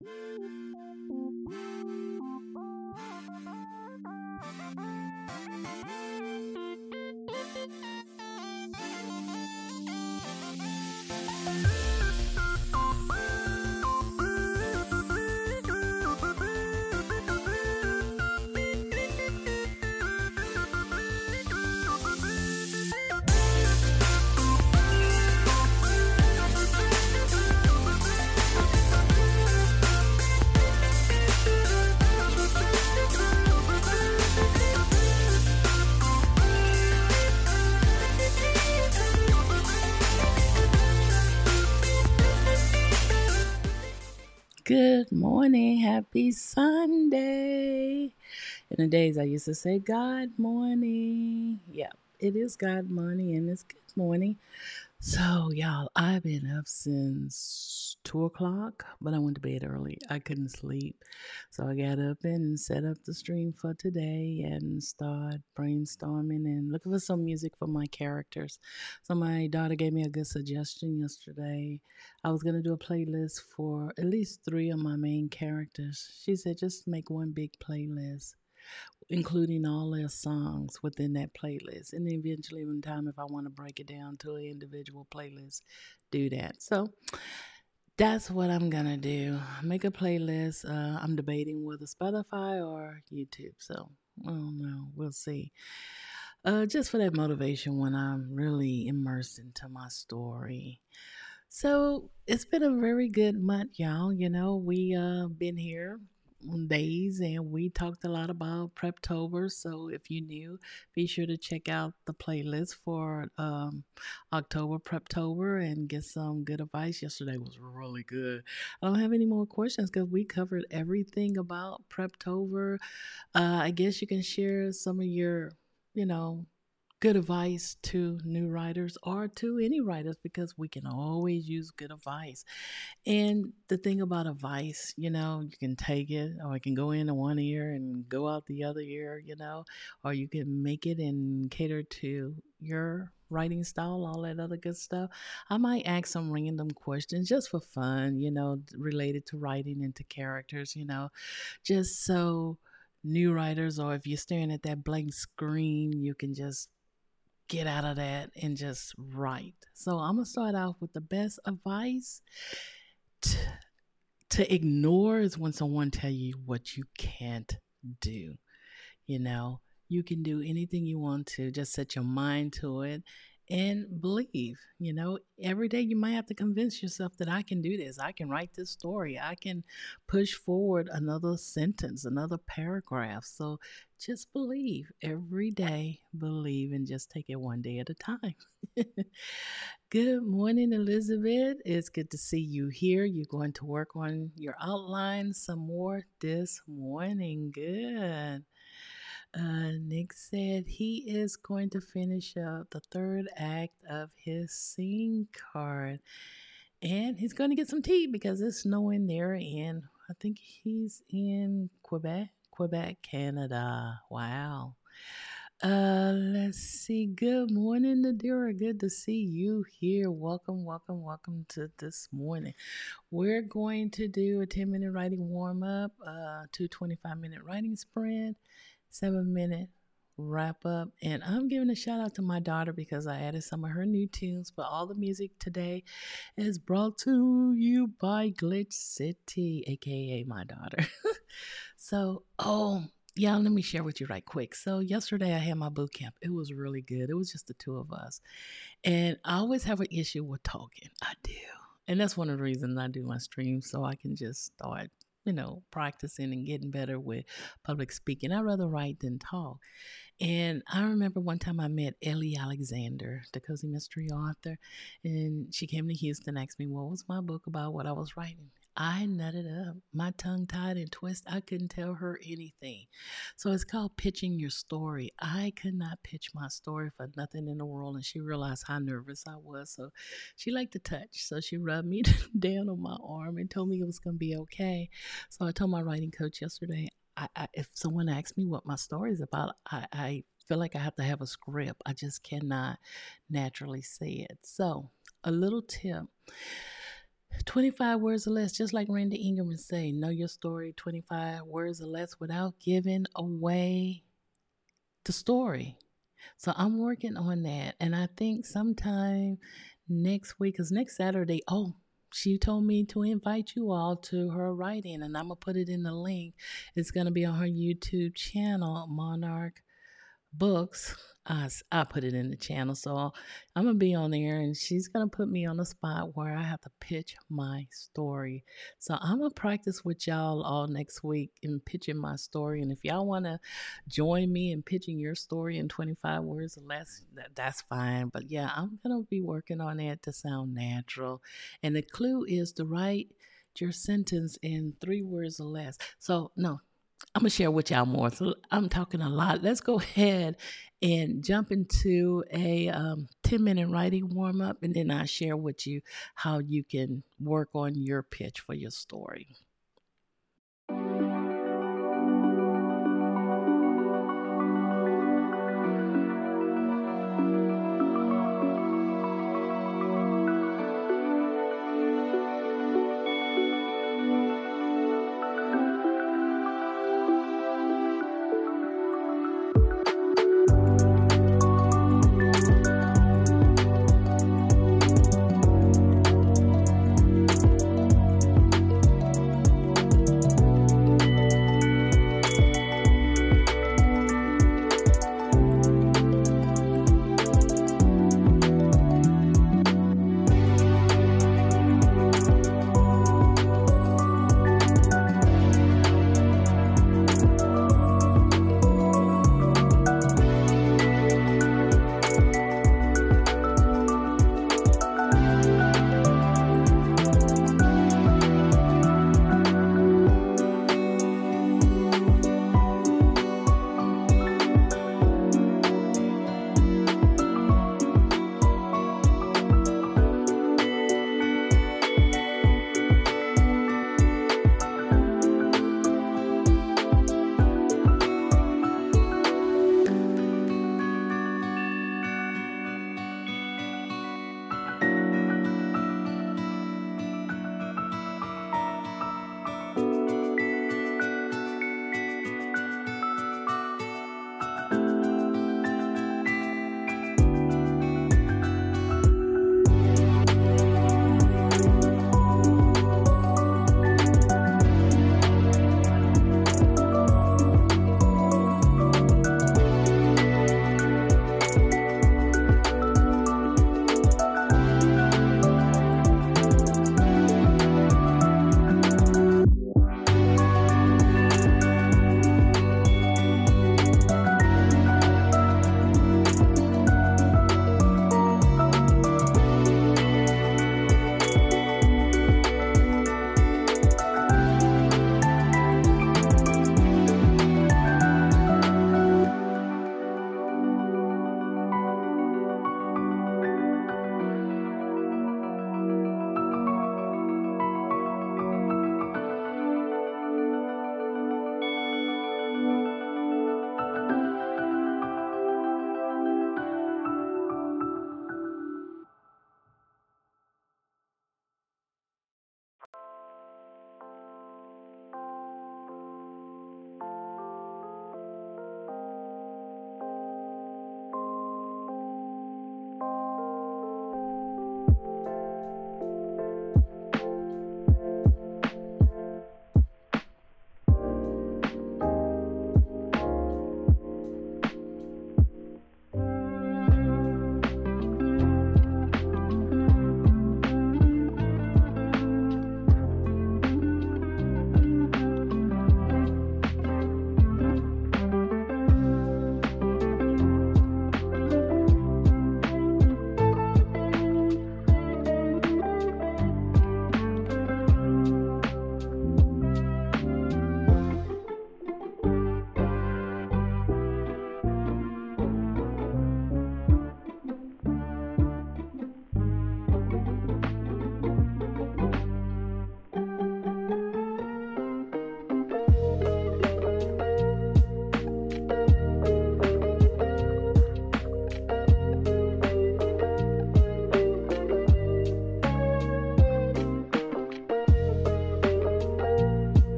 Good morning. Happy Sunday. In the days I used to say God morning. Yeah, it is God morning and it's good morning. So, y'all, I've been up since two o'clock, but I went to bed early. I couldn't sleep. So, I got up and set up the stream for today and start brainstorming and looking for some music for my characters. So, my daughter gave me a good suggestion yesterday. I was going to do a playlist for at least three of my main characters. She said, just make one big playlist including all their songs within that playlist. And eventually, in time, if I want to break it down to an individual playlist, do that. So that's what I'm gonna do. Make a playlist. Uh, I'm debating whether Spotify or YouTube. So I don't know. We'll see. Uh, just for that motivation when I'm really immersed into my story. So it's been a very good month, y'all. You know, we uh been here days and we talked a lot about Preptober. So if you new, be sure to check out the playlist for um, October Preptober and get some good advice. Yesterday was really good. I don't have any more questions because we covered everything about Preptober. Uh, I guess you can share some of your, you know, good advice to new writers or to any writers because we can always use good advice. And the thing about advice, you know, you can take it or it can go in one ear and go out the other ear, you know, or you can make it and cater to your writing style, all that other good stuff. I might ask some random questions just for fun, you know, related to writing and to characters, you know, just so new writers or if you're staring at that blank screen, you can just get out of that and just write. So I'm gonna start off with the best advice. To, to ignore is when someone tell you what you can't do. You know, you can do anything you want to. Just set your mind to it and believe. You know, every day you might have to convince yourself that I can do this. I can write this story. I can push forward another sentence, another paragraph. So just believe every day, believe, and just take it one day at a time. good morning, Elizabeth. It's good to see you here. You're going to work on your outline some more this morning. Good. Uh, Nick said he is going to finish up the third act of his scene card. And he's going to get some tea because it's snowing there. And I think he's in Quebec, Quebec, Canada. Wow. Uh, let's see. Good morning, Nadira. Good to see you here. Welcome, welcome, welcome to this morning. We're going to do a 10 minute writing warm up, uh, two 25 minute writing sprint, seven minute wrap up. And I'm giving a shout out to my daughter because I added some of her new tunes. But all the music today is brought to you by Glitch City, aka my daughter. so, oh, yeah, let me share with you right quick. So, yesterday I had my boot camp. It was really good. It was just the two of us. And I always have an issue with talking. I do. And that's one of the reasons I do my streams so I can just start you know, practicing and getting better with public speaking. I'd rather write than talk. And I remember one time I met Ellie Alexander, the cozy mystery author, and she came to Houston, asked me what was my book about, what I was writing. I nutted up, my tongue tied and twisted. I couldn't tell her anything. So it's called pitching your story. I could not pitch my story for nothing in the world, and she realized how nervous I was. So she liked to touch. So she rubbed me down on my arm and told me it was going to be okay. So I told my writing coach yesterday, I, I, if someone asks me what my story is about, I, I feel like I have to have a script. I just cannot naturally say it. So, a little tip 25 words or less, just like Randy Ingram would say, know your story 25 words or less without giving away the story. So I'm working on that. And I think sometime next week, because next Saturday, oh, she told me to invite you all to her writing, and I'm going to put it in the link. It's going to be on her YouTube channel, Monarch Books. I, I put it in the channel. So I'm going to be on there and she's going to put me on the spot where I have to pitch my story. So I'm going to practice with y'all all next week in pitching my story. And if y'all want to join me in pitching your story in 25 words or less, that, that's fine. But yeah, I'm going to be working on that to sound natural. And the clue is to write your sentence in three words or less. So, no, I'm gonna share with y'all more. So I'm talking a lot. Let's go ahead and jump into a um, 10 minute writing warm up, and then I share with you how you can work on your pitch for your story.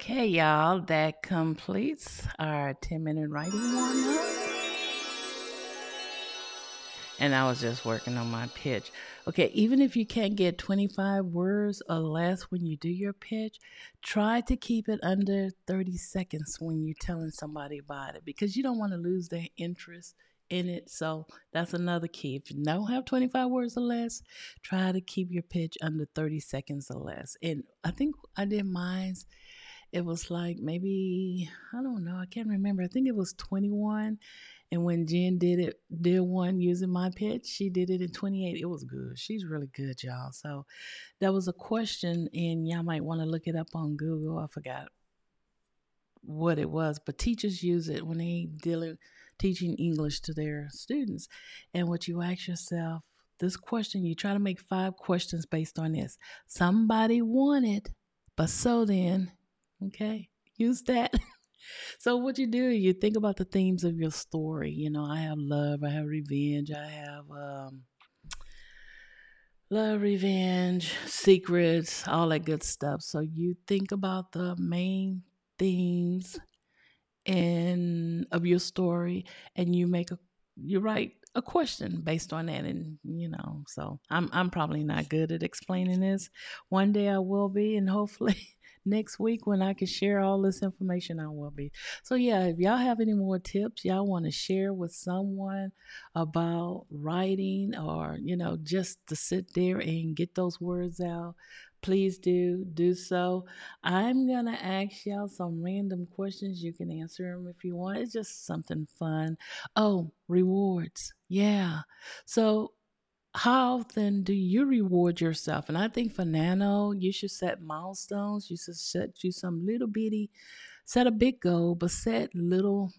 Okay, y'all, that completes our 10 minute writing warm up. And I was just working on my pitch. Okay, even if you can't get 25 words or less when you do your pitch, try to keep it under 30 seconds when you're telling somebody about it because you don't want to lose their interest in it. So that's another key. If you don't have 25 words or less, try to keep your pitch under 30 seconds or less. And I think I did mine's it was like maybe I don't know, I can't remember. I think it was 21. And when Jen did it, did one using my pitch, she did it in 28. It was good. She's really good, y'all. So that was a question, and y'all might want to look it up on Google. I forgot what it was, but teachers use it when they dealing teaching English to their students. And what you ask yourself, this question, you try to make five questions based on this. Somebody wanted, but so then Okay, use that. so, what you do, you think about the themes of your story. You know, I have love, I have revenge, I have um, love, revenge, secrets, all that good stuff. So, you think about the main themes and of your story, and you make a you write a question based on that and you know so i'm i'm probably not good at explaining this one day i will be and hopefully next week when I can share all this information, I will be. So, yeah, if y'all have any more tips y'all want to share with someone about writing or, you know, just to sit there and get those words out, please do do so. I'm to ask y'all some random questions. You can answer them if you want. It's just something fun. Oh, rewards. Yeah. So, how often do you reward yourself? And I think for Nano, you should set milestones. You should set you some little bitty, set a big goal, but set little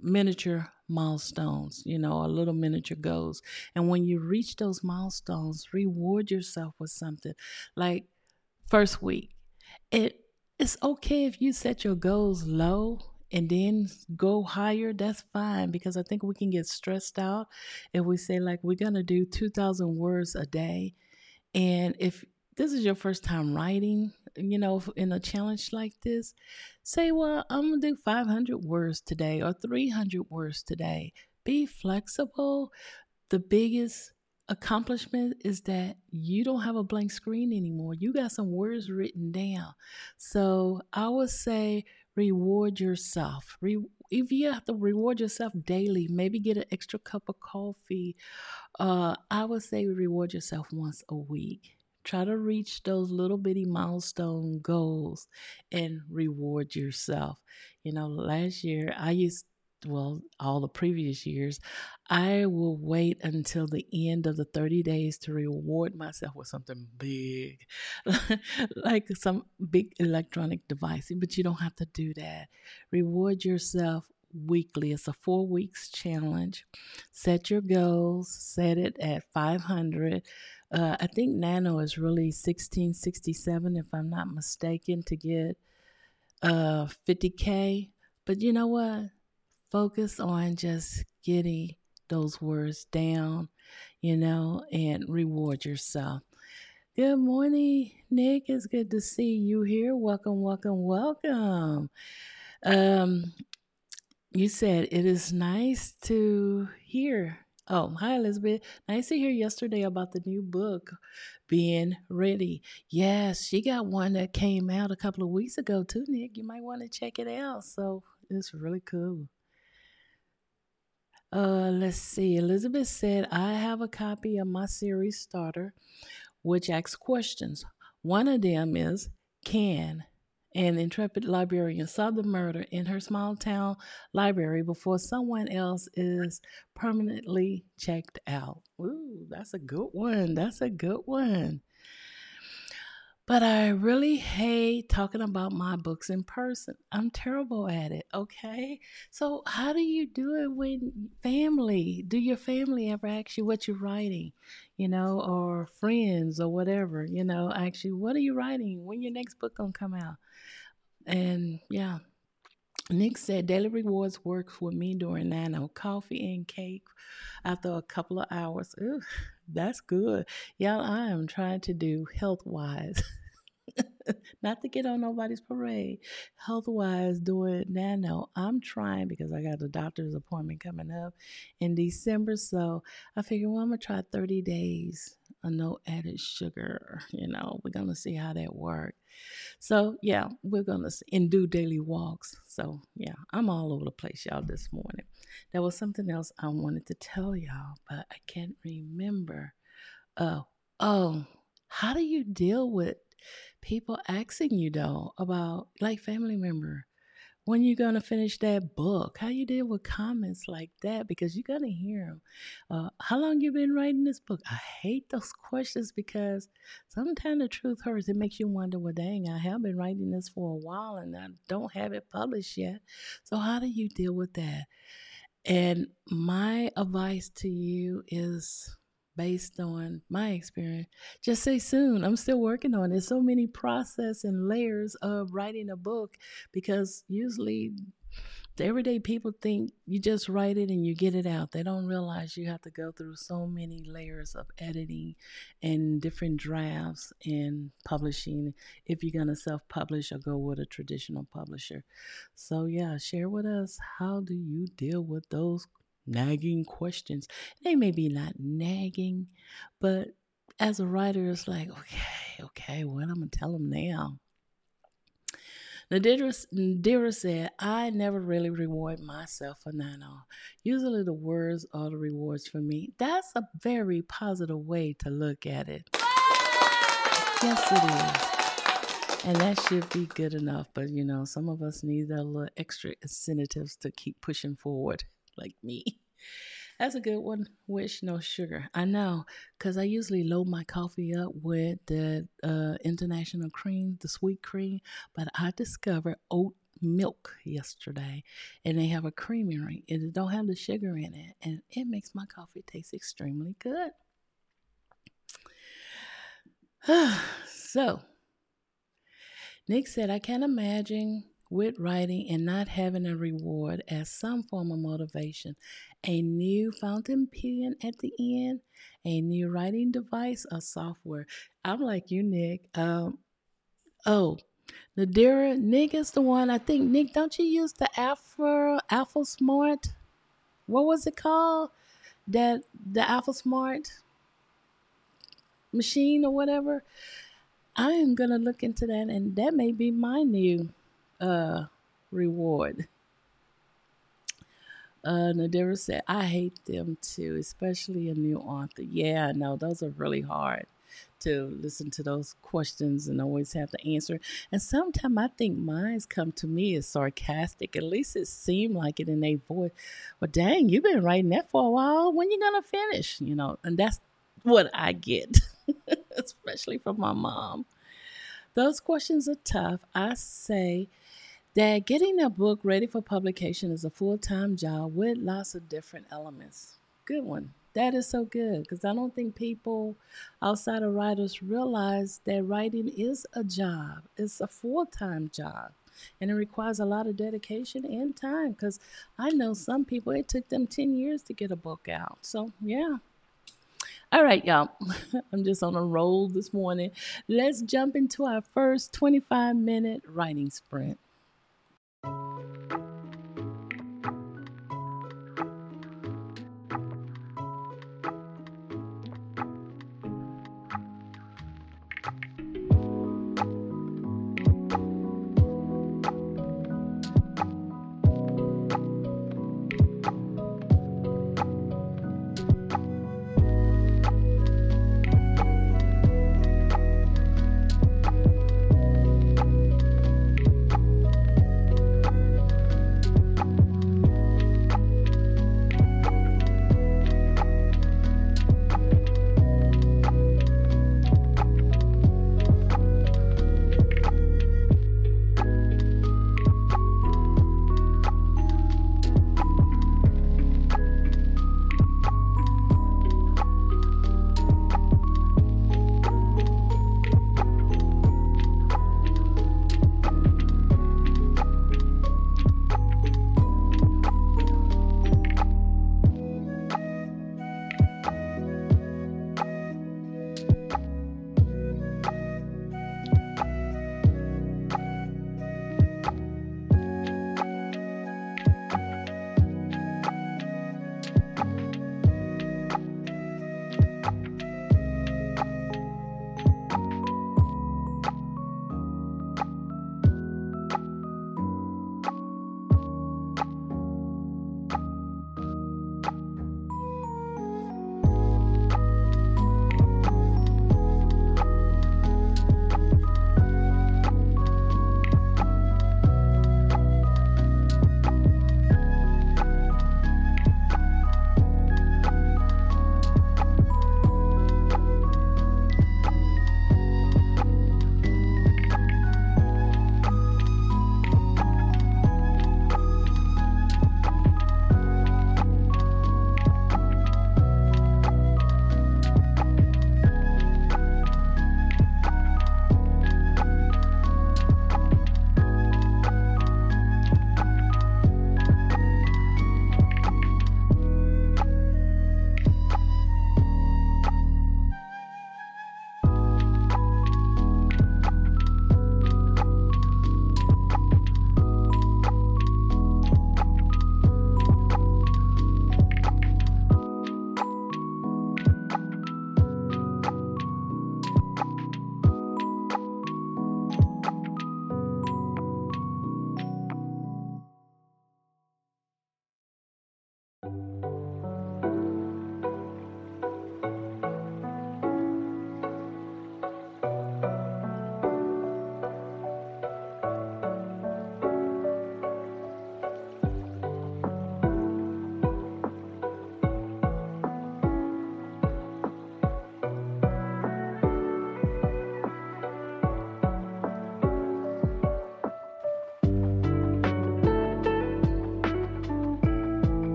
miniature milestones, you know, a little miniature goals. And when you reach those milestones, reward yourself with something. Like first week, it it's okay if you set your goals low and then go higher, that's fine because I think we can get stressed out if we say, like, we're going to do 2,000 words a day. And if this is your first time writing, you know, in a challenge like this, say, well, I'm going to do 500 words today or 300 words today. Be flexible. The biggest accomplishment is that you don't have a blank screen anymore. You got some words written down. So I would say reward yourself. Re- if you have to reward yourself daily, maybe get an extra cup of coffee. Uh, I would say reward yourself once a week. Try to reach those little bitty milestone goals and reward yourself. You know, last year I used well, all the previous years, I will wait until the end of the 30 days to reward myself with something big, like some big electronic device. But you don't have to do that. Reward yourself weekly. It's a four weeks challenge. Set your goals, set it at 500. Uh, I think Nano is really 1667, if I'm not mistaken, to get uh, 50K. But you know what? Focus on just getting those words down, you know, and reward yourself. Good morning, Nick. It's good to see you here. Welcome, welcome, welcome. Um, you said it is nice to hear. Oh, hi, Elizabeth. Nice to hear yesterday about the new book being ready. Yes, she got one that came out a couple of weeks ago, too, Nick. You might want to check it out. So it's really cool. Uh, let's see. Elizabeth said, I have a copy of my series starter, which asks questions. One of them is Can an intrepid librarian solve the murder in her small town library before someone else is permanently checked out? Ooh, that's a good one. That's a good one. But I really hate talking about my books in person. I'm terrible at it, okay? So, how do you do it when family? Do your family ever ask you what you're writing, you know, or friends or whatever, you know, you, what are you writing? When your next book gonna come out? And yeah, Nick said daily rewards works with me during nano coffee and cake after a couple of hours. Ooh, that's good. Y'all, I am trying to do health wise. Not to get on nobody's parade. Health wise, doing nano. I'm trying because I got a doctor's appointment coming up in December. So I figure, well, I'm going to try 30 days of no added sugar. You know, we're going to see how that works. So yeah, we're gonna and do daily walks. So yeah, I'm all over the place, y'all, this morning. There was something else I wanted to tell y'all, but I can't remember. Oh, oh, how do you deal with people asking you though about like family member? When you gonna finish that book? How you deal with comments like that? Because you're gonna hear them uh, how long you been writing this book? I hate those questions because sometimes the truth hurts. It makes you wonder well dang i have been writing this for a while and i don't have it published yet. So how do you deal with that and my advice to you is based on my experience. Just say soon. I'm still working on it. So many process and layers of writing a book because usually the everyday people think you just write it and you get it out. They don't realize you have to go through so many layers of editing and different drafts and publishing if you're going to self publish or go with a traditional publisher. So, yeah, share with us how do you deal with those nagging questions. They may be not nagging, but as a writer, it's like, okay, okay, what I'm gonna tell them now. Nadira, Nadira said, I never really reward myself for Nano. Usually the words are the rewards for me. That's a very positive way to look at it. Yes, it is. And that should be good enough. But, you know, some of us need a little extra incentives to keep pushing forward like me. That's a good one. Wish no sugar. I know, because I usually load my coffee up with the uh, international cream, the sweet cream, but I discovered oat milk yesterday and they have a creamery and it don't have the sugar in it and it makes my coffee taste extremely good. so, Nick said, I can't imagine with writing and not having a reward as some form of motivation, a new fountain pen at the end, a new writing device or software. I'm like you, Nick. Um, oh, Nadira, Nick is the one. I think Nick, don't you use the Alpha AlphaSmart? What was it called? That the AlphaSmart machine or whatever. I am gonna look into that, and that may be my new uh, reward. Uh, Nadira said, I hate them too, especially a new author. Yeah, no, those are really hard to listen to those questions and always have to answer. And sometimes I think mine's come to me as sarcastic. At least it seemed like it in their voice. Well, dang, you've been writing that for a while. When you gonna finish? You know, and that's what I get, especially from my mom. Those questions are tough. I say that getting a book ready for publication is a full time job with lots of different elements. Good one. That is so good because I don't think people outside of writers realize that writing is a job, it's a full time job. And it requires a lot of dedication and time because I know some people, it took them 10 years to get a book out. So, yeah, all right, y'all. I'm just on a roll this morning. Let's jump into our first 25 minute writing sprint. Thank you.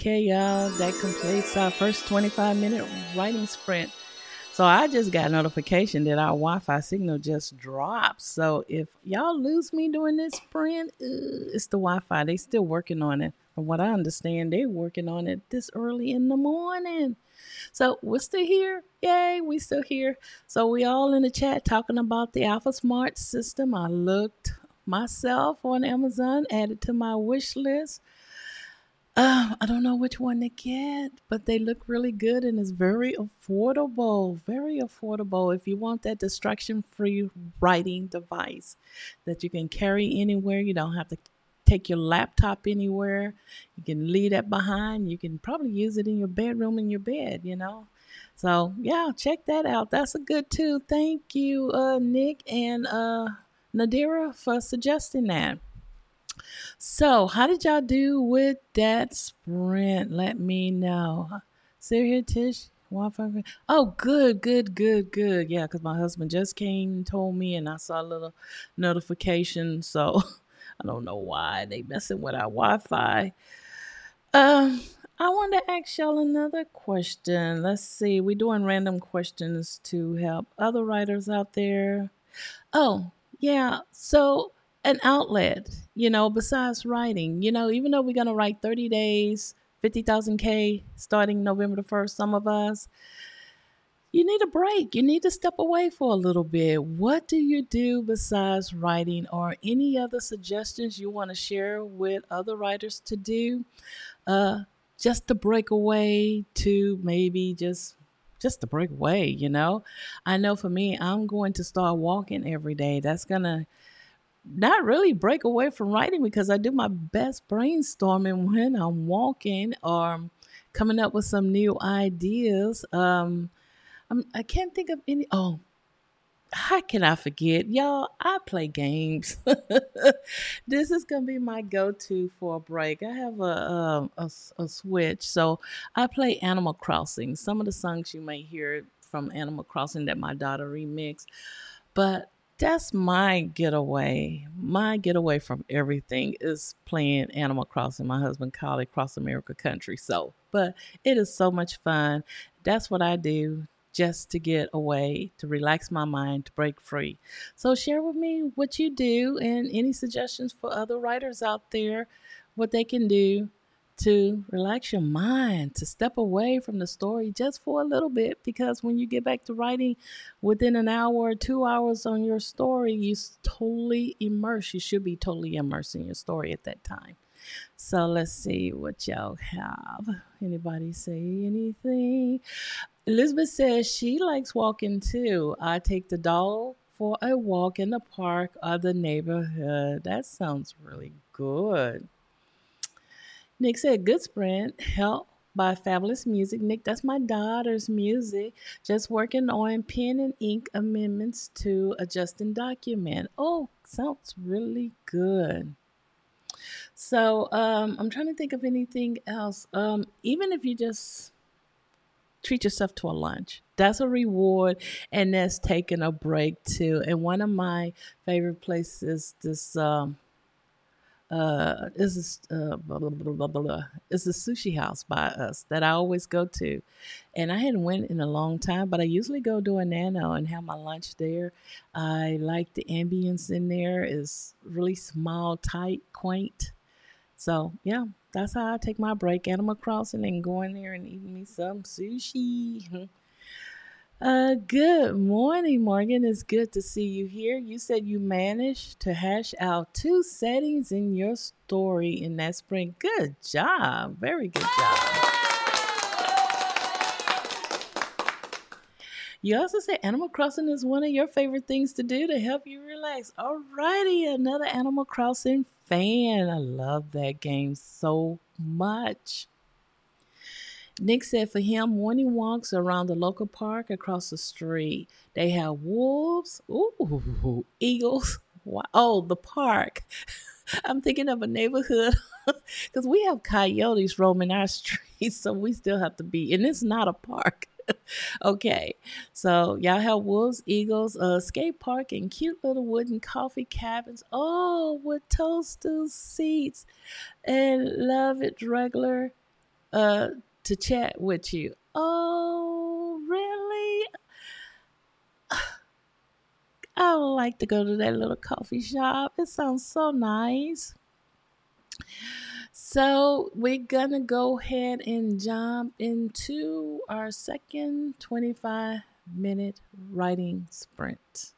Okay, y'all, that completes our first 25 minute writing sprint. So I just got notification that our Wi-Fi signal just dropped. So if y'all lose me during this sprint, uh, it's the Wi-Fi. They still working on it. From what I understand, they're working on it this early in the morning. So we're still here. Yay, we still here. So we all in the chat talking about the AlphaSmart system. I looked myself on Amazon, added to my wish list. Uh, I don't know which one to get, but they look really good and it's very affordable. Very affordable. If you want that distraction free writing device that you can carry anywhere, you don't have to take your laptop anywhere. You can leave that behind. You can probably use it in your bedroom in your bed, you know. So yeah, check that out. That's a good too. Thank you, uh, Nick and uh, Nadira for suggesting that. So, how did y'all do with that sprint? Let me know. See here, Tish. Oh, good, good, good, good. Yeah, because my husband just came and told me, and I saw a little notification. So, I don't know why they messing with our Wi-Fi. Um, I want to ask y'all another question. Let's see. We're doing random questions to help other writers out there. Oh, yeah. So an outlet, you know, besides writing. You know, even though we're going to write 30 days, 50,000 K starting November the 1st, some of us, you need a break. You need to step away for a little bit. What do you do besides writing or any other suggestions you want to share with other writers to do? Uh, just to break away to maybe just just to break away, you know? I know for me, I'm going to start walking every day. That's going to not really break away from writing because I do my best brainstorming when I'm walking or coming up with some new ideas. Um, I'm, I can't think of any. Oh, how can I forget? Y'all, I play games. this is going to be my go to for a break. I have a, a, a, a, Switch, so I play Animal Crossing. Some of the songs you may hear from Animal Crossing that my daughter remixed. But that's my getaway. My getaway from everything is playing Animal Crossing. My husband called it Cross America Country. So, but it is so much fun. That's what I do just to get away, to relax my mind, to break free. So, share with me what you do and any suggestions for other writers out there, what they can do to relax your mind, to step away from the story just for a little bit. Because when you get back to writing within an hour or two hours on your story, you totally immerse. You should be totally immersed in your story at that time. So let's see what y'all have. Anybody say anything? Elizabeth says she likes walking too. I take the dog for a walk in the park or the neighborhood. That sounds really good. Nick said, Good sprint. Help by Fabulous Music. Nick, that's my daughter's music. Just working on pen and ink amendments to a Justin document. Oh, sounds really good. So um, I'm trying to think of anything else. Um, even if you just treat yourself to a lunch, that's a reward, and that's taking a break too. And one of my favorite places, this. Um, uh, is uh, blah, blah, blah, blah, It's a sushi house by us that I always go to, and I hadn't went in a long time, but I usually go to a Nano and have my lunch there. I like the ambience in there; is really small, tight, quaint. So yeah, that's how I take my break. Animal Crossing and going there and eating me some sushi. Uh, good morning, Morgan. It's good to see you here. You said you managed to hash out two settings in your story in that sprint. Good job. Very good job. You also say Animal Crossing is one of your favorite things to do to help you relax. Alrighty, another Animal Crossing fan. I love that game so much. Nick said for him, morning walks around the local park across the street. They have wolves, ooh, eagles. Wow. Oh, the park. I'm thinking of a neighborhood because we have coyotes roaming our streets, so we still have to be, and it's not a park. okay, so y'all have wolves, eagles, a skate park, and cute little wooden coffee cabins. Oh, with toadstool seats, and love it regular uh, to chat with you. Oh, really? I would like to go to that little coffee shop. It sounds so nice. So, we're going to go ahead and jump into our second 25 minute writing sprint.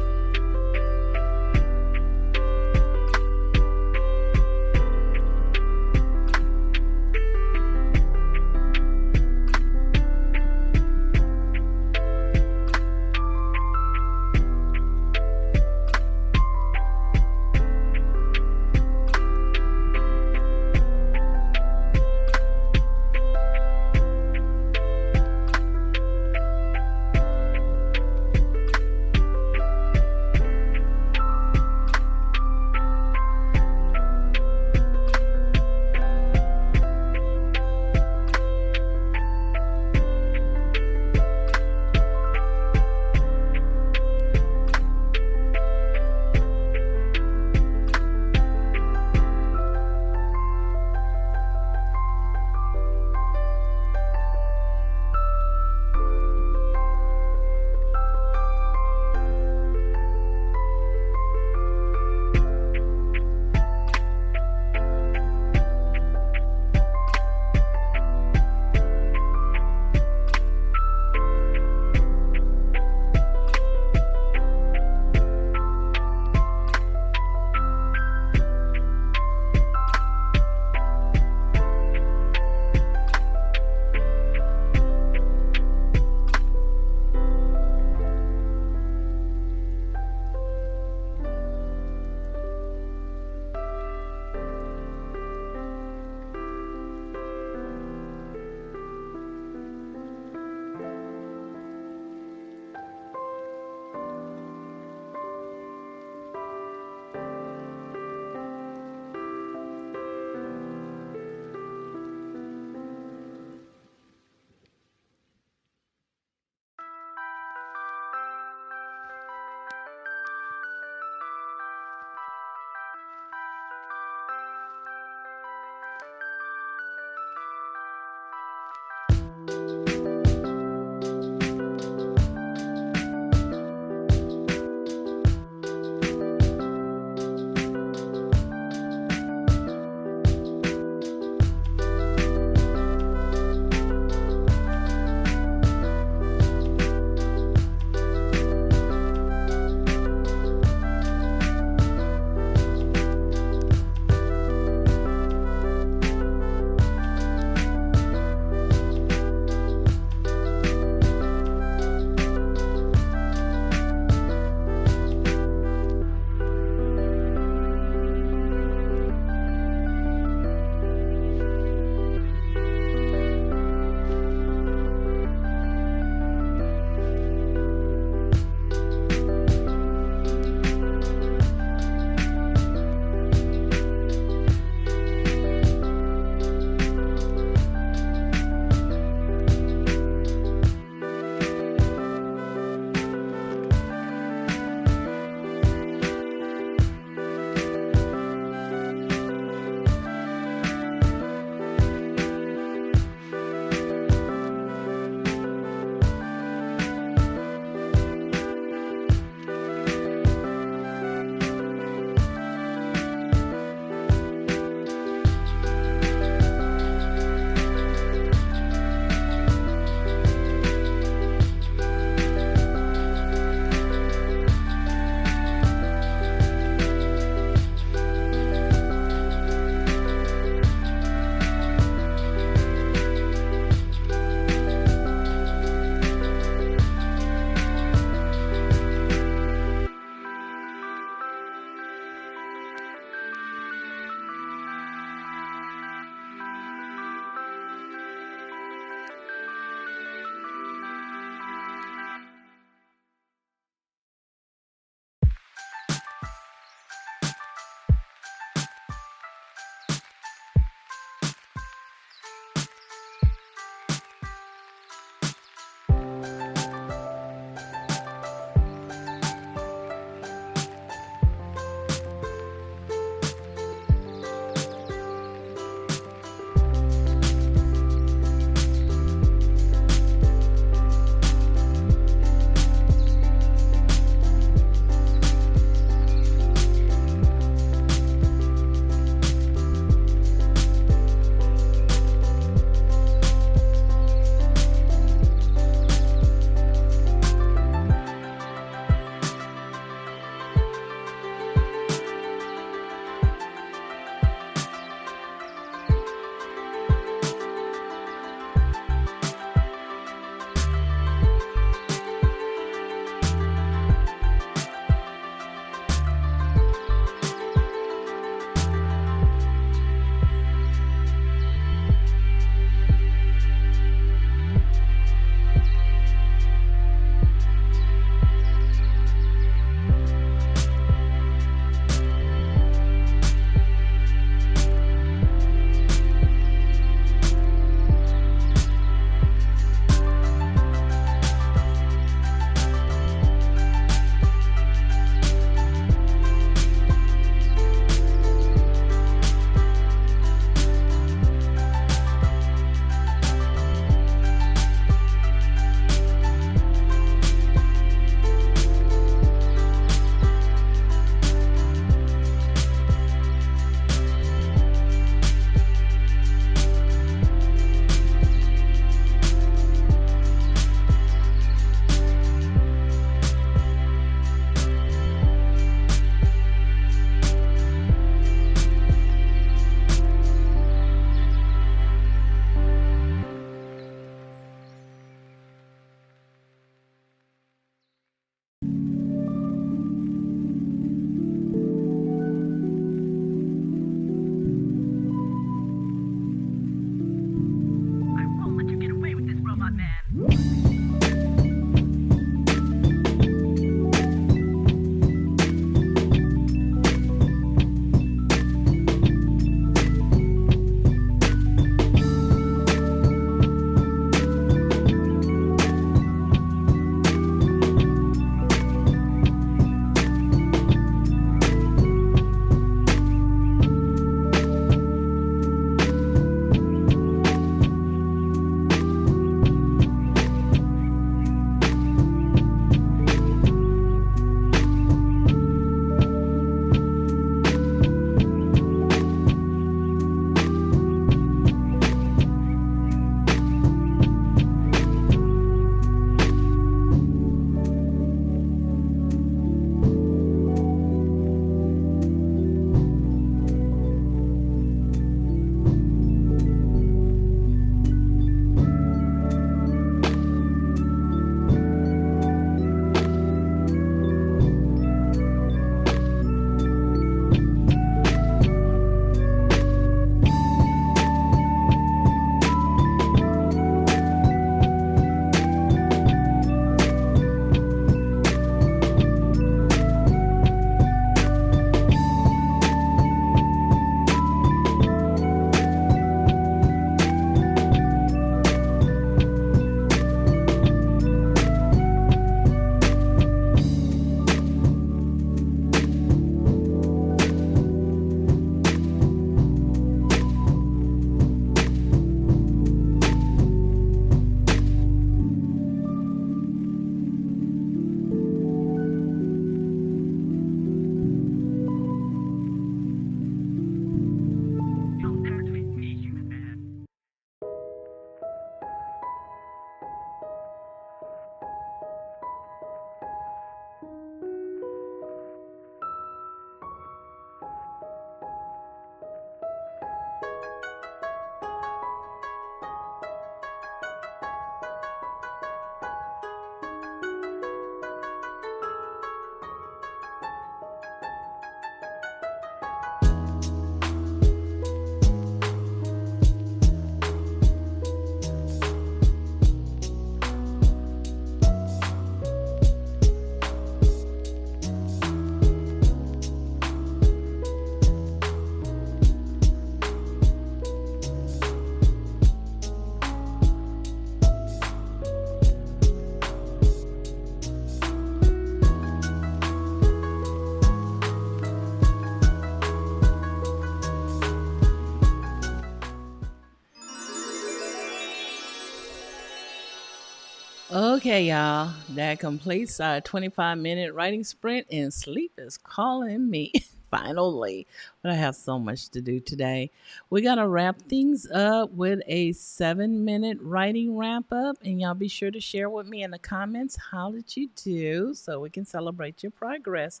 Okay, y'all, that completes our 25 minute writing sprint, and sleep is calling me. Finally, but I have so much to do today. We got to wrap things up with a seven minute writing wrap up, and y'all be sure to share with me in the comments how did you do so we can celebrate your progress.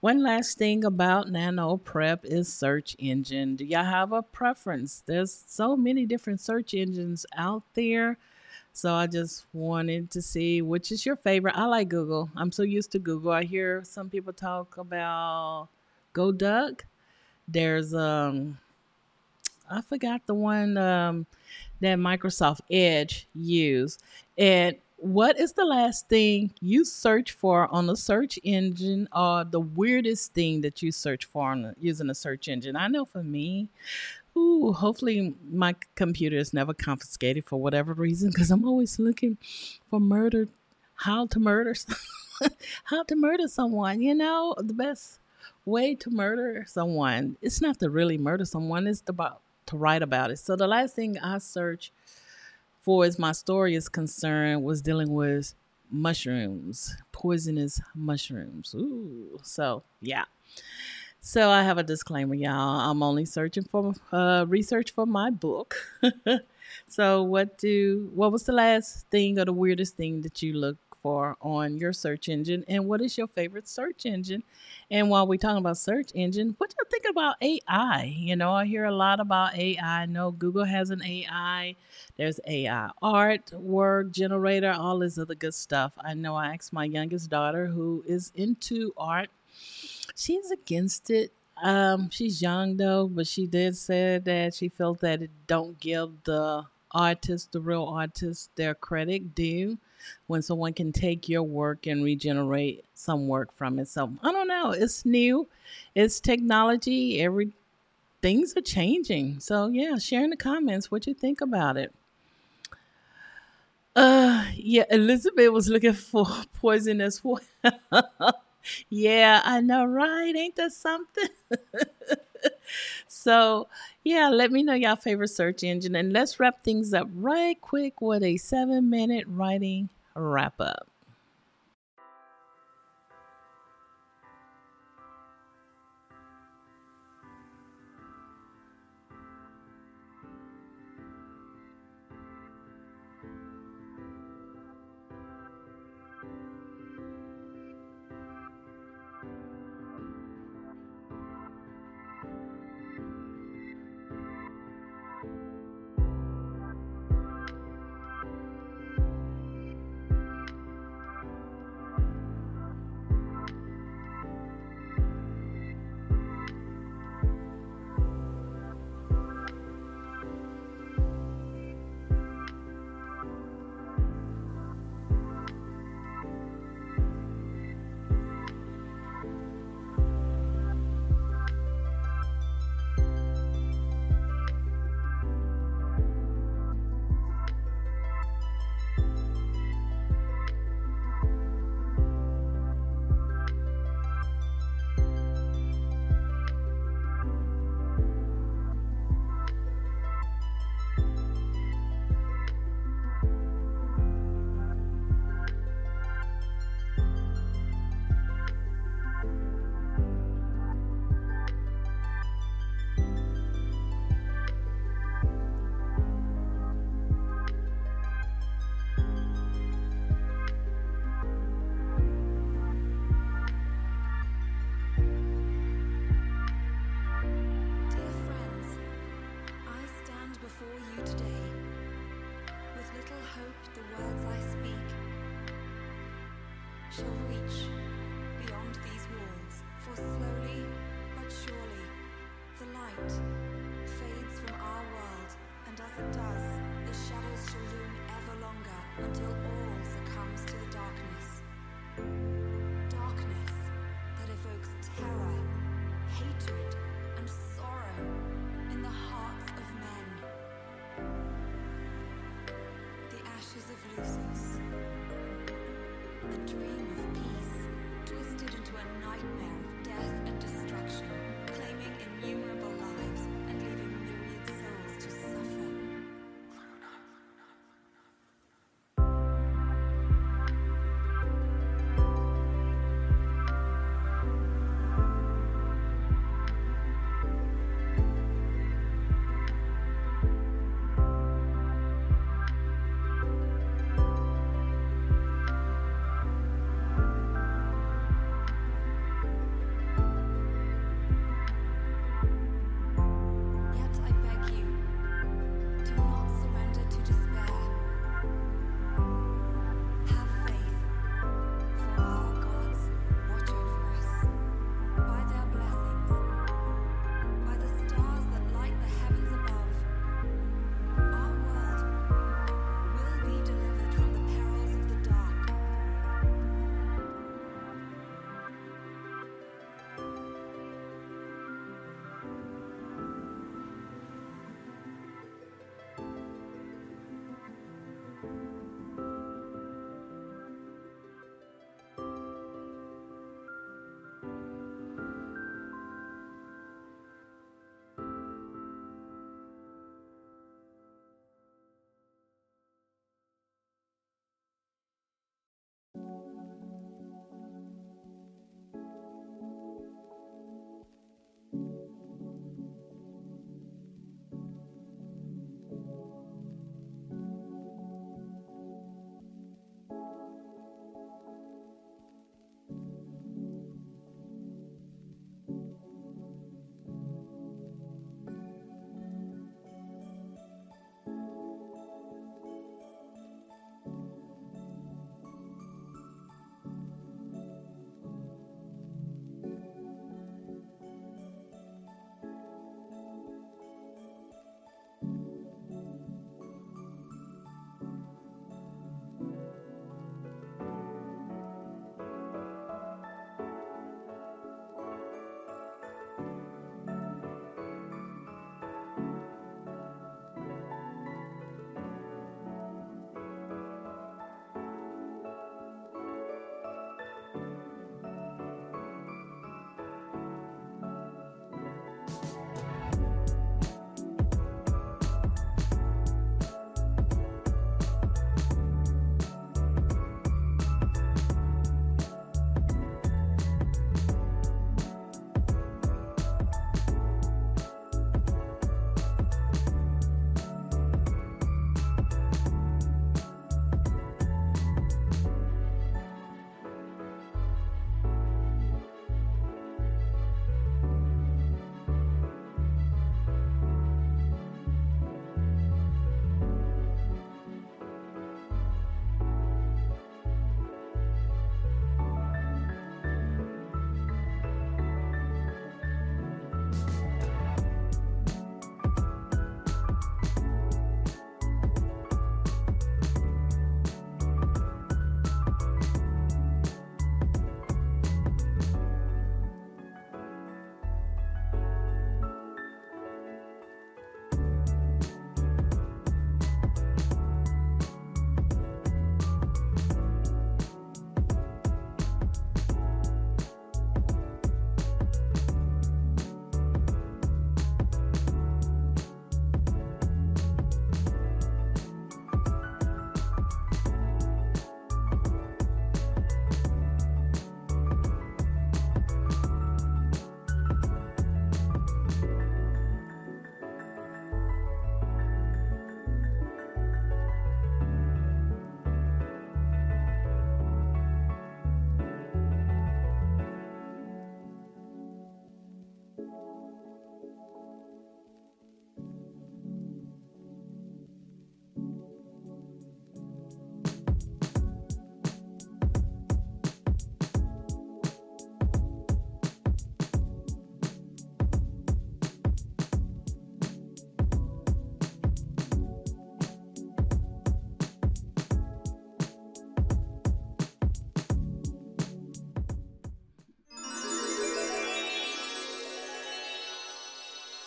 One last thing about Nano Prep is search engine. Do y'all have a preference? There's so many different search engines out there so I just wanted to see which is your favorite. I like Google. I'm so used to Google. I hear some people talk about Go Duck. There's um I forgot the one um that Microsoft Edge use. And what is the last thing you search for on a search engine or the weirdest thing that you search for on, using a search engine? I know for me, Ooh, hopefully my computer is never confiscated for whatever reason because I'm always looking for murder, how to murder, how to murder someone. You know, the best way to murder someone. It's not to really murder someone. It's about to write about it. So the last thing I searched for, as my story is concerned, was dealing with mushrooms, poisonous mushrooms. Ooh, so yeah. So I have a disclaimer, y'all. I'm only searching for uh, research for my book. so what do what was the last thing or the weirdest thing that you look for on your search engine, and what is your favorite search engine? And while we're talking about search engine, what do you think about AI? You know, I hear a lot about AI. I know Google has an AI. There's AI art, work generator, all this other good stuff. I know I asked my youngest daughter, who is into art she's against it. Um, she's young though, but she did say that she felt that it don't give the artist, the real artist, their credit due when someone can take your work and regenerate some work from it. So I don't know. It's new. It's technology. Every things are changing. So yeah, share in the comments what you think about it. Uh yeah, Elizabeth was looking for poisonous yeah, I know, right? Ain't that something? so, yeah, let me know y'all favorite search engine and let's wrap things up right quick with a seven minute writing wrap up.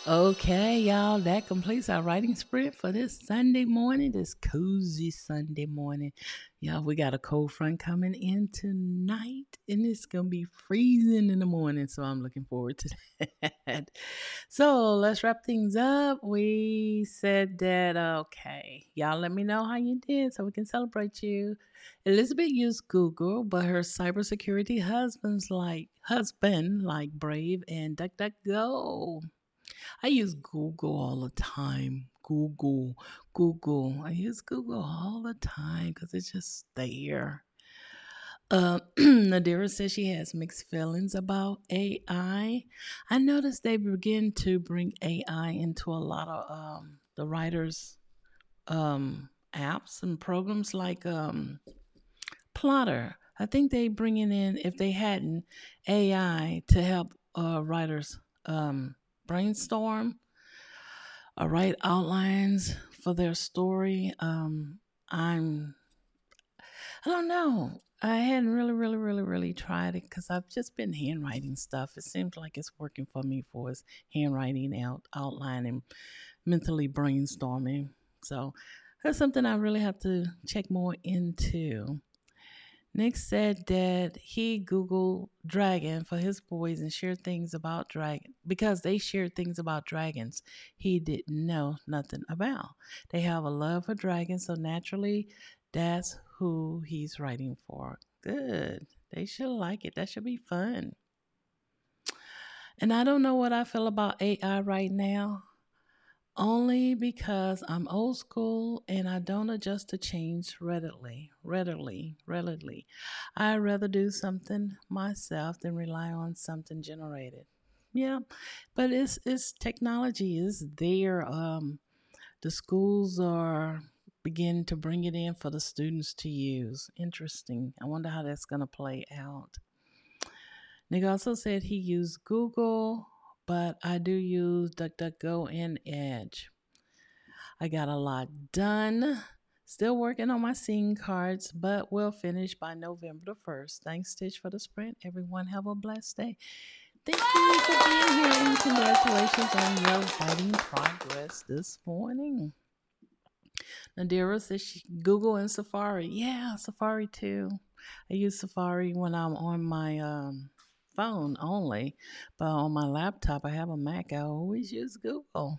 Okay, y'all, that completes our writing sprint for this Sunday morning, this cozy Sunday morning. Y'all, we got a cold front coming in tonight, and it's going to be freezing in the morning, so I'm looking forward to that. So let's wrap things up. We said that, okay, y'all let me know how you did so we can celebrate you. Elizabeth used Google, but her cybersecurity husband's like husband like Brave and DuckDuckGo. I use Google all the time. Google, Google. I use Google all the time because it's just there. Uh, Nadira says she has mixed feelings about AI. I noticed they begin to bring AI into a lot of um, the writers' um, apps and programs like um, Plottr. I think they bring it in if they hadn't AI to help uh, writers um, brainstorm or write outlines for their story. Um, I'm, I don't know. I hadn't really, really, really, really tried it because I've just been handwriting stuff. It seems like it's working for me for handwriting out, outlining, mentally brainstorming. So that's something I really have to check more into. Nick said that he Googled dragon for his boys and shared things about dragon because they shared things about dragons he didn't know nothing about. They have a love for dragons, so naturally that's who he's writing for. Good. They should like it. That should be fun. And I don't know what I feel about AI right now only because I'm old school and I don't adjust to change readily, readily, readily. I rather do something myself than rely on something generated. Yeah, but it's it's technology is there. Um, the schools are beginning to bring it in for the students to use. Interesting. I wonder how that's going to play out. Nick also said he used Google but I do use DuckDuckGo and Edge. I got a lot done. Still working on my scene cards, but we'll finish by November the 1st. Thanks, Tish, for the sprint. Everyone have a blessed day. Thank you for being here and congratulations on your writing progress this morning. Nadira says she, Google and Safari. Yeah, Safari too. I use Safari when I'm on my um, phone only, but on my laptop, I have a Mac. I always use Google.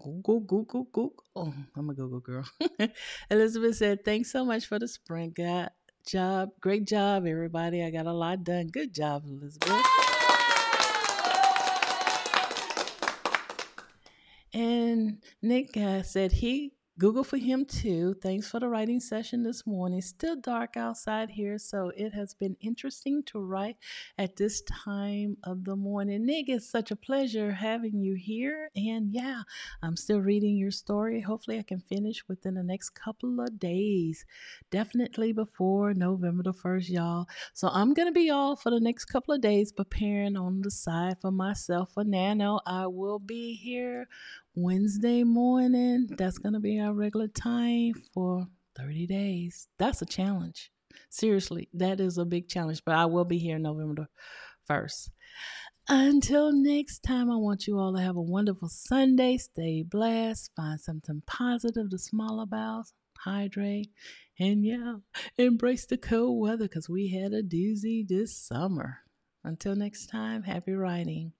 Google, Google, Google. I'm a Google girl. Elizabeth said, Thanks so much for the sprint. Got job. Great job, everybody. I got a lot done. Good job, Elizabeth. And Nick uh, said he Google for him too. Thanks for the writing session this morning. Still dark outside here, so it has been interesting to write at this time of the morning. Nick, it's such a pleasure having you here. And yeah, I'm still reading your story. Hopefully, I can finish within the next couple of days. Definitely before November the 1st, y'all. So I'm going to be off for the next couple of days preparing on the side for myself for Nano. I will be here Wednesday morning. That's going to be our regular time for 30 days. That's a challenge. Seriously, that is a big challenge, but I will be here November 1st. Until next time, I want you all to have a wonderful Sunday. Stay blessed. Find something positive to smile about. Hydrate. And yeah, embrace the cold weather because we had a doozy this summer. Until next time, happy writing.